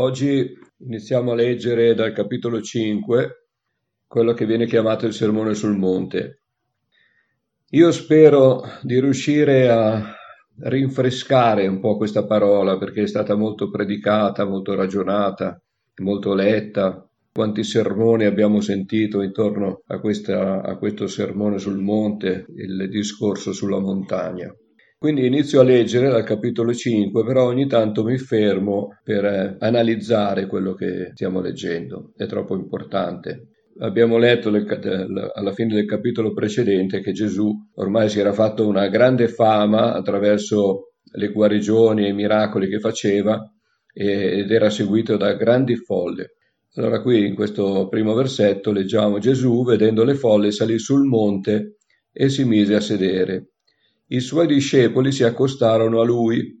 Oggi iniziamo a leggere dal capitolo 5 quello che viene chiamato il Sermone sul Monte. Io spero di riuscire a rinfrescare un po' questa parola perché è stata molto predicata, molto ragionata, molto letta. Quanti sermoni abbiamo sentito intorno a, questa, a questo sermone sul monte, il discorso sulla montagna. Quindi inizio a leggere dal capitolo 5, però ogni tanto mi fermo per eh, analizzare quello che stiamo leggendo, è troppo importante. Abbiamo letto alla fine del capitolo precedente che Gesù ormai si era fatto una grande fama attraverso le guarigioni e i miracoli che faceva ed era seguito da grandi folle. Allora qui in questo primo versetto leggiamo Gesù vedendo le folle salì sul monte e si mise a sedere i suoi discepoli si accostarono a lui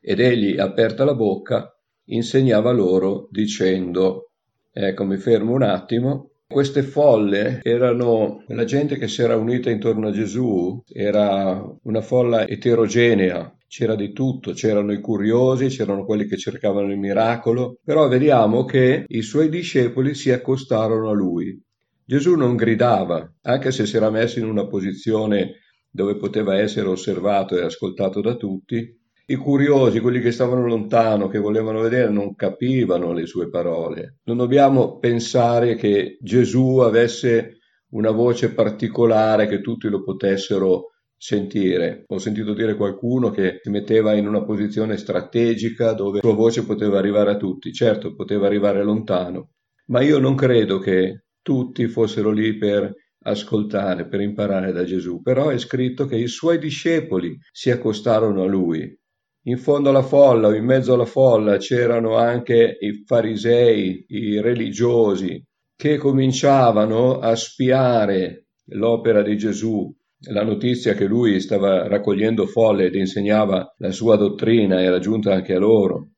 ed egli, aperta la bocca, insegnava loro dicendo, ecco mi fermo un attimo, queste folle erano la gente che si era unita intorno a Gesù, era una folla eterogenea, c'era di tutto, c'erano i curiosi, c'erano quelli che cercavano il miracolo, però vediamo che i suoi discepoli si accostarono a lui. Gesù non gridava, anche se si era messo in una posizione dove poteva essere osservato e ascoltato da tutti, i curiosi, quelli che stavano lontano, che volevano vedere, non capivano le sue parole. Non dobbiamo pensare che Gesù avesse una voce particolare che tutti lo potessero sentire. Ho sentito dire qualcuno che si metteva in una posizione strategica dove la sua voce poteva arrivare a tutti. Certo, poteva arrivare lontano, ma io non credo che tutti fossero lì per ascoltare, per imparare da Gesù, però è scritto che i suoi discepoli si accostarono a lui. In fondo alla folla o in mezzo alla folla c'erano anche i farisei, i religiosi, che cominciavano a spiare l'opera di Gesù, la notizia che lui stava raccogliendo folle ed insegnava la sua dottrina era giunta anche a loro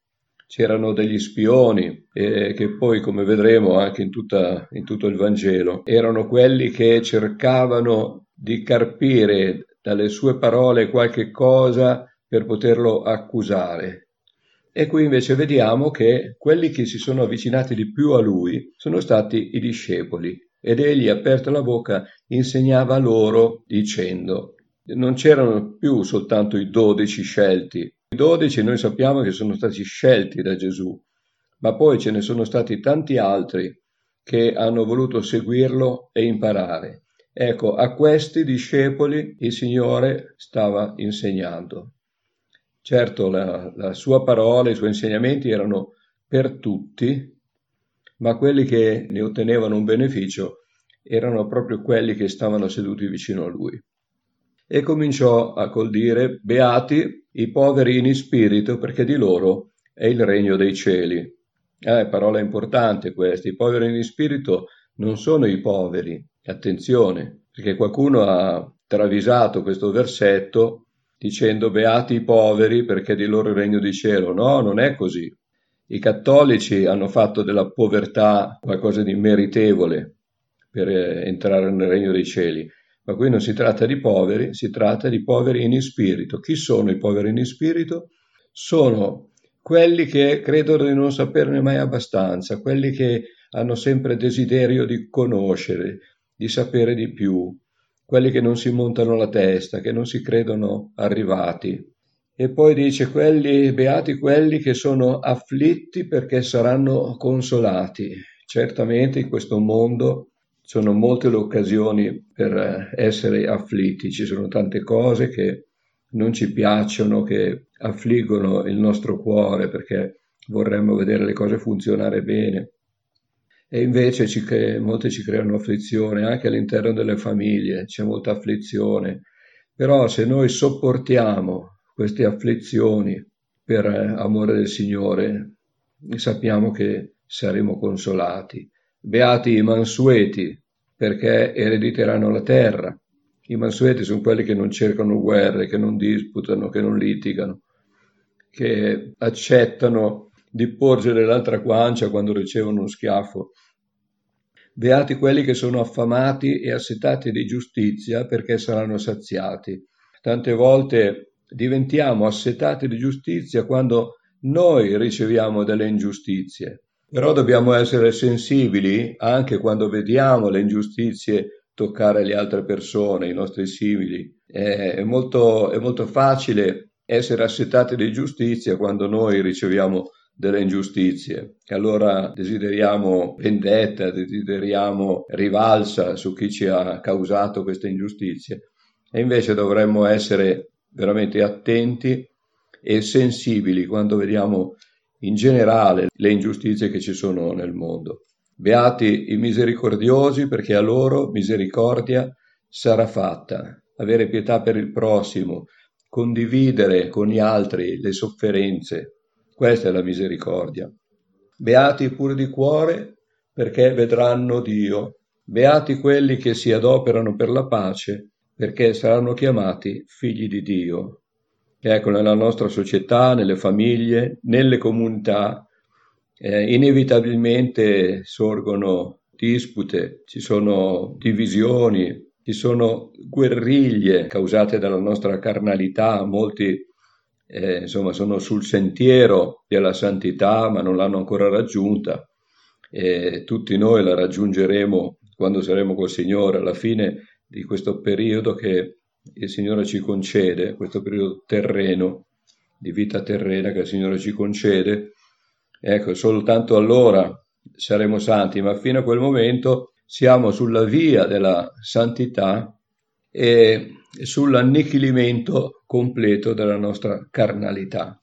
c'erano degli spioni eh, che poi, come vedremo anche in, tutta, in tutto il Vangelo, erano quelli che cercavano di carpire dalle sue parole qualche cosa per poterlo accusare. E qui invece vediamo che quelli che si sono avvicinati di più a lui sono stati i discepoli ed egli, aperta la bocca, insegnava loro dicendo non c'erano più soltanto i dodici scelti, dodici noi sappiamo che sono stati scelti da Gesù, ma poi ce ne sono stati tanti altri che hanno voluto seguirlo e imparare. Ecco, a questi discepoli il Signore stava insegnando. Certo, la, la sua parola, i suoi insegnamenti erano per tutti, ma quelli che ne ottenevano un beneficio erano proprio quelli che stavano seduti vicino a lui e cominciò a col dire Beati i poveri in spirito, perché di loro è il regno dei cieli. Eh, parola importante questa, i poveri in spirito non sono i poveri, attenzione, perché qualcuno ha travisato questo versetto dicendo beati i poveri perché di loro il regno di cielo. No, non è così. I cattolici hanno fatto della povertà qualcosa di meritevole per eh, entrare nel regno dei cieli. Ma qui non si tratta di poveri, si tratta di poveri in spirito. Chi sono i poveri in spirito? Sono quelli che credono di non saperne mai abbastanza, quelli che hanno sempre desiderio di conoscere, di sapere di più, quelli che non si montano la testa, che non si credono arrivati. E poi dice quelli, beati quelli che sono afflitti perché saranno consolati. Certamente in questo mondo sono molte le occasioni per eh, essere afflitti, ci sono tante cose che non ci piacciono, che affliggono il nostro cuore perché vorremmo vedere le cose funzionare bene. E invece ci cre- molte ci creano afflizione, anche all'interno delle famiglie c'è molta afflizione. Però se noi sopportiamo queste afflizioni per eh, amore del Signore, sappiamo che saremo consolati. Beati i mansueti, perché erediteranno la terra. I mansueti sono quelli che non cercano guerre, che non disputano, che non litigano, che accettano di porgere l'altra guancia quando ricevono uno schiaffo. Beati quelli che sono affamati e assetati di giustizia perché saranno saziati. Tante volte diventiamo assetati di giustizia quando noi riceviamo delle ingiustizie. Però dobbiamo essere sensibili anche quando vediamo le ingiustizie toccare le altre persone, i nostri simili. È molto, è molto facile essere assetati di giustizia quando noi riceviamo delle ingiustizie. E allora desideriamo vendetta, desideriamo rivalsa su chi ci ha causato queste ingiustizie. E invece dovremmo essere veramente attenti e sensibili quando vediamo in generale le ingiustizie che ci sono nel mondo. Beati i misericordiosi perché a loro misericordia sarà fatta. Avere pietà per il prossimo, condividere con gli altri le sofferenze, questa è la misericordia. Beati pure di cuore perché vedranno Dio. Beati quelli che si adoperano per la pace perché saranno chiamati figli di Dio. Ecco, nella nostra società, nelle famiglie, nelle comunità, eh, inevitabilmente sorgono dispute, ci sono divisioni, ci sono guerriglie causate dalla nostra carnalità, molti eh, insomma sono sul sentiero della santità ma non l'hanno ancora raggiunta. E tutti noi la raggiungeremo quando saremo col Signore. Alla fine di questo periodo che il Signore ci concede, questo periodo terreno, di vita terrena che il Signore ci concede, ecco, soltanto allora saremo santi, ma fino a quel momento siamo sulla via della santità e sull'annichilimento completo della nostra carnalità.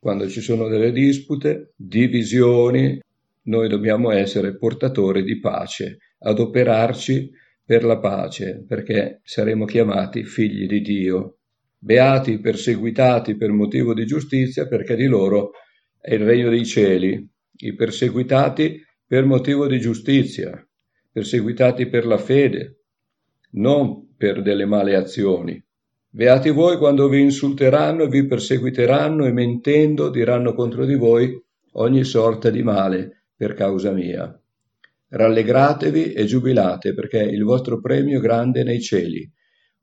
Quando ci sono delle dispute, divisioni, noi dobbiamo essere portatori di pace, adoperarci per la pace, perché saremo chiamati figli di Dio. Beati perseguitati per motivo di giustizia, perché di loro è il regno dei cieli. I perseguitati per motivo di giustizia, perseguitati per la fede, non per delle male azioni. Beati voi quando vi insulteranno e vi perseguiteranno e mentendo diranno contro di voi ogni sorta di male per causa mia. Rallegratevi e giubilate, perché il vostro premio è grande nei cieli,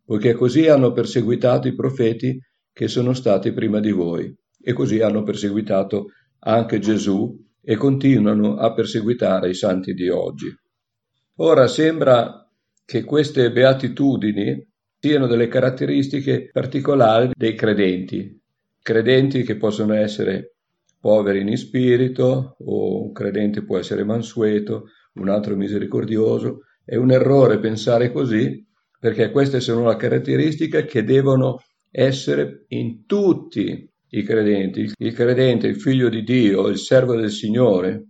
poiché così hanno perseguitato i profeti che sono stati prima di voi, e così hanno perseguitato anche Gesù e continuano a perseguitare i santi di oggi. Ora sembra che queste beatitudini siano delle caratteristiche particolari dei credenti, credenti che possono essere poveri in spirito o un credente può essere mansueto, un altro misericordioso. È un errore pensare così, perché queste sono le caratteristiche che devono essere in tutti i credenti. Il credente, il figlio di Dio, il servo del Signore,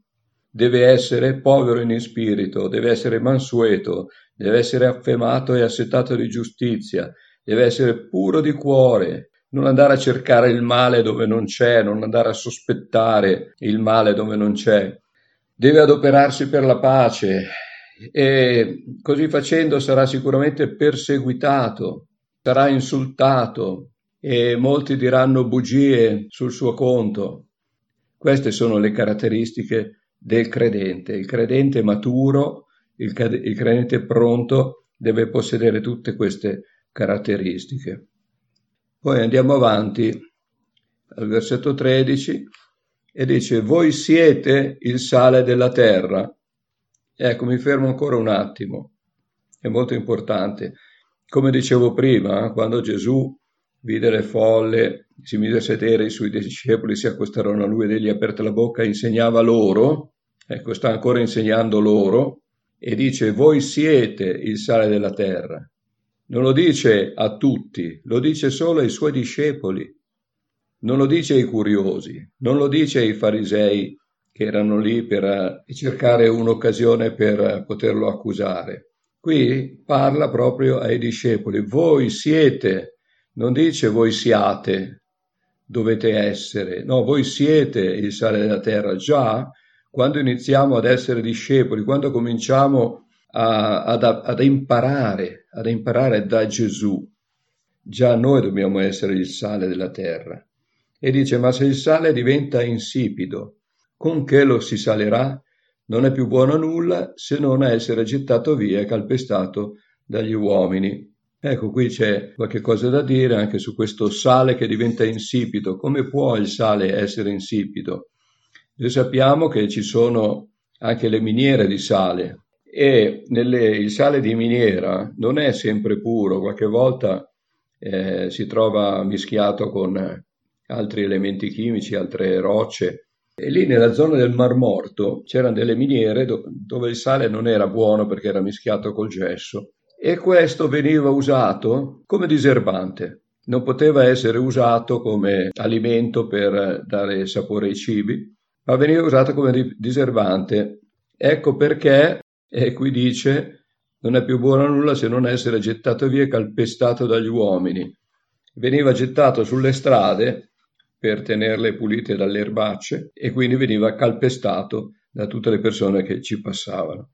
deve essere povero in spirito, deve essere mansueto, deve essere affemato e assetato di giustizia, deve essere puro di cuore, non andare a cercare il male dove non c'è, non andare a sospettare il male dove non c'è, deve adoperarsi per la pace e così facendo sarà sicuramente perseguitato, sarà insultato e molti diranno bugie sul suo conto. Queste sono le caratteristiche del credente. Il credente maturo, il, il credente pronto deve possedere tutte queste caratteristiche. Poi andiamo avanti al versetto 13 e dice voi siete il sale della terra. Ecco, mi fermo ancora un attimo, è molto importante. Come dicevo prima, quando Gesù vide le folle, si mise a sedere, i suoi discepoli si accostarono a lui ed egli aperte la bocca insegnava loro, ecco, sta ancora insegnando loro, e dice voi siete il sale della terra. Non lo dice a tutti, lo dice solo ai suoi discepoli. Non lo dice ai curiosi, non lo dice ai farisei che erano lì per eh, cercare un'occasione per eh, poterlo accusare. Qui parla proprio ai discepoli. Voi siete, non dice voi siate, dovete essere. No, voi siete il sale della terra. Già quando iniziamo ad essere discepoli, quando cominciamo a, ad, ad, imparare, ad imparare da Gesù, già noi dobbiamo essere il sale della terra. E dice, ma se il sale diventa insipido, con che lo si salerà? Non è più buono nulla se non essere gettato via e calpestato dagli uomini. Ecco, qui c'è qualche cosa da dire anche su questo sale che diventa insipido. Come può il sale essere insipido? Noi sappiamo che ci sono anche le miniere di sale e nelle, il sale di miniera non è sempre puro, qualche volta eh, si trova mischiato con altri elementi chimici, altre rocce. E lì nella zona del Mar Morto c'erano delle miniere do- dove il sale non era buono perché era mischiato col gesso e questo veniva usato come diserbante. Non poteva essere usato come alimento per dare sapore ai cibi, ma veniva usato come diserbante. Ecco perché, e qui dice, non è più buono nulla se non essere gettato via e calpestato dagli uomini. Veniva gettato sulle strade per tenerle pulite dalle erbacce e quindi veniva calpestato da tutte le persone che ci passavano.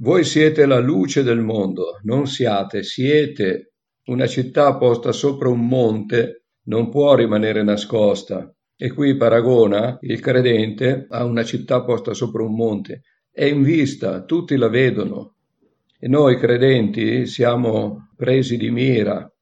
Voi siete la luce del mondo, non siate, siete. Una città posta sopra un monte non può rimanere nascosta. E qui paragona il credente a una città posta sopra un monte. È in vista, tutti la vedono. E noi credenti siamo presi di mira,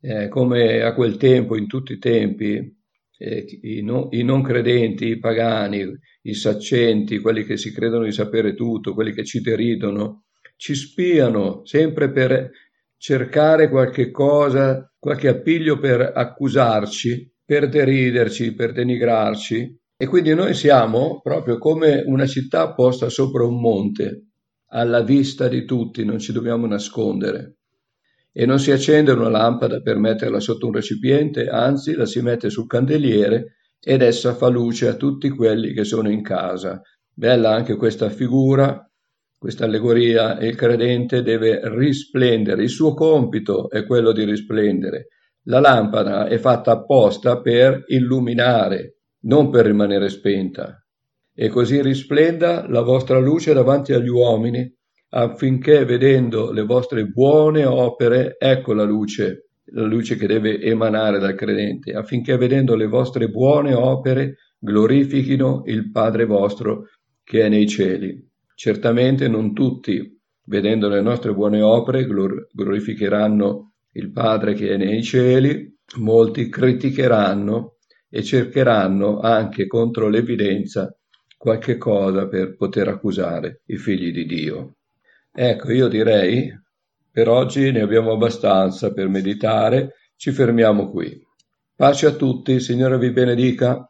eh, come a quel tempo, in tutti i tempi, eh, i, no, i, non credenti, i pagani, i saccenti, quelli che si credono di sapere tutto, quelli che ci deridono, ci spiano sempre per cercare qualche cosa, qualche appiglio per accusarci, per deriderci, per denigrarci. E quindi noi siamo proprio come una città posta sopra un monte, alla vista di tutti, non ci dobbiamo nascondere e non si accende una lampada per metterla sotto un recipiente, anzi la si mette sul candeliere ed essa fa luce a tutti quelli che sono in casa. Bella anche questa figura, questa allegoria, il credente deve risplendere, il suo compito è quello di risplendere. La lampada è fatta apposta per illuminare, non per rimanere spenta. E così risplenda la vostra luce davanti agli uomini, affinché vedendo le vostre buone opere, ecco la luce, la luce che deve emanare dal credente, affinché vedendo le vostre buone opere glorifichino il Padre vostro che è nei cieli. Certamente non tutti, vedendo le nostre buone opere, glorificheranno il Padre che è nei cieli, molti criticheranno e cercheranno anche contro l'evidenza qualche cosa per poter accusare i figli di Dio. Ecco, io direi per oggi ne abbiamo abbastanza per meditare, ci fermiamo qui. Pace a tutti, Signore vi benedica.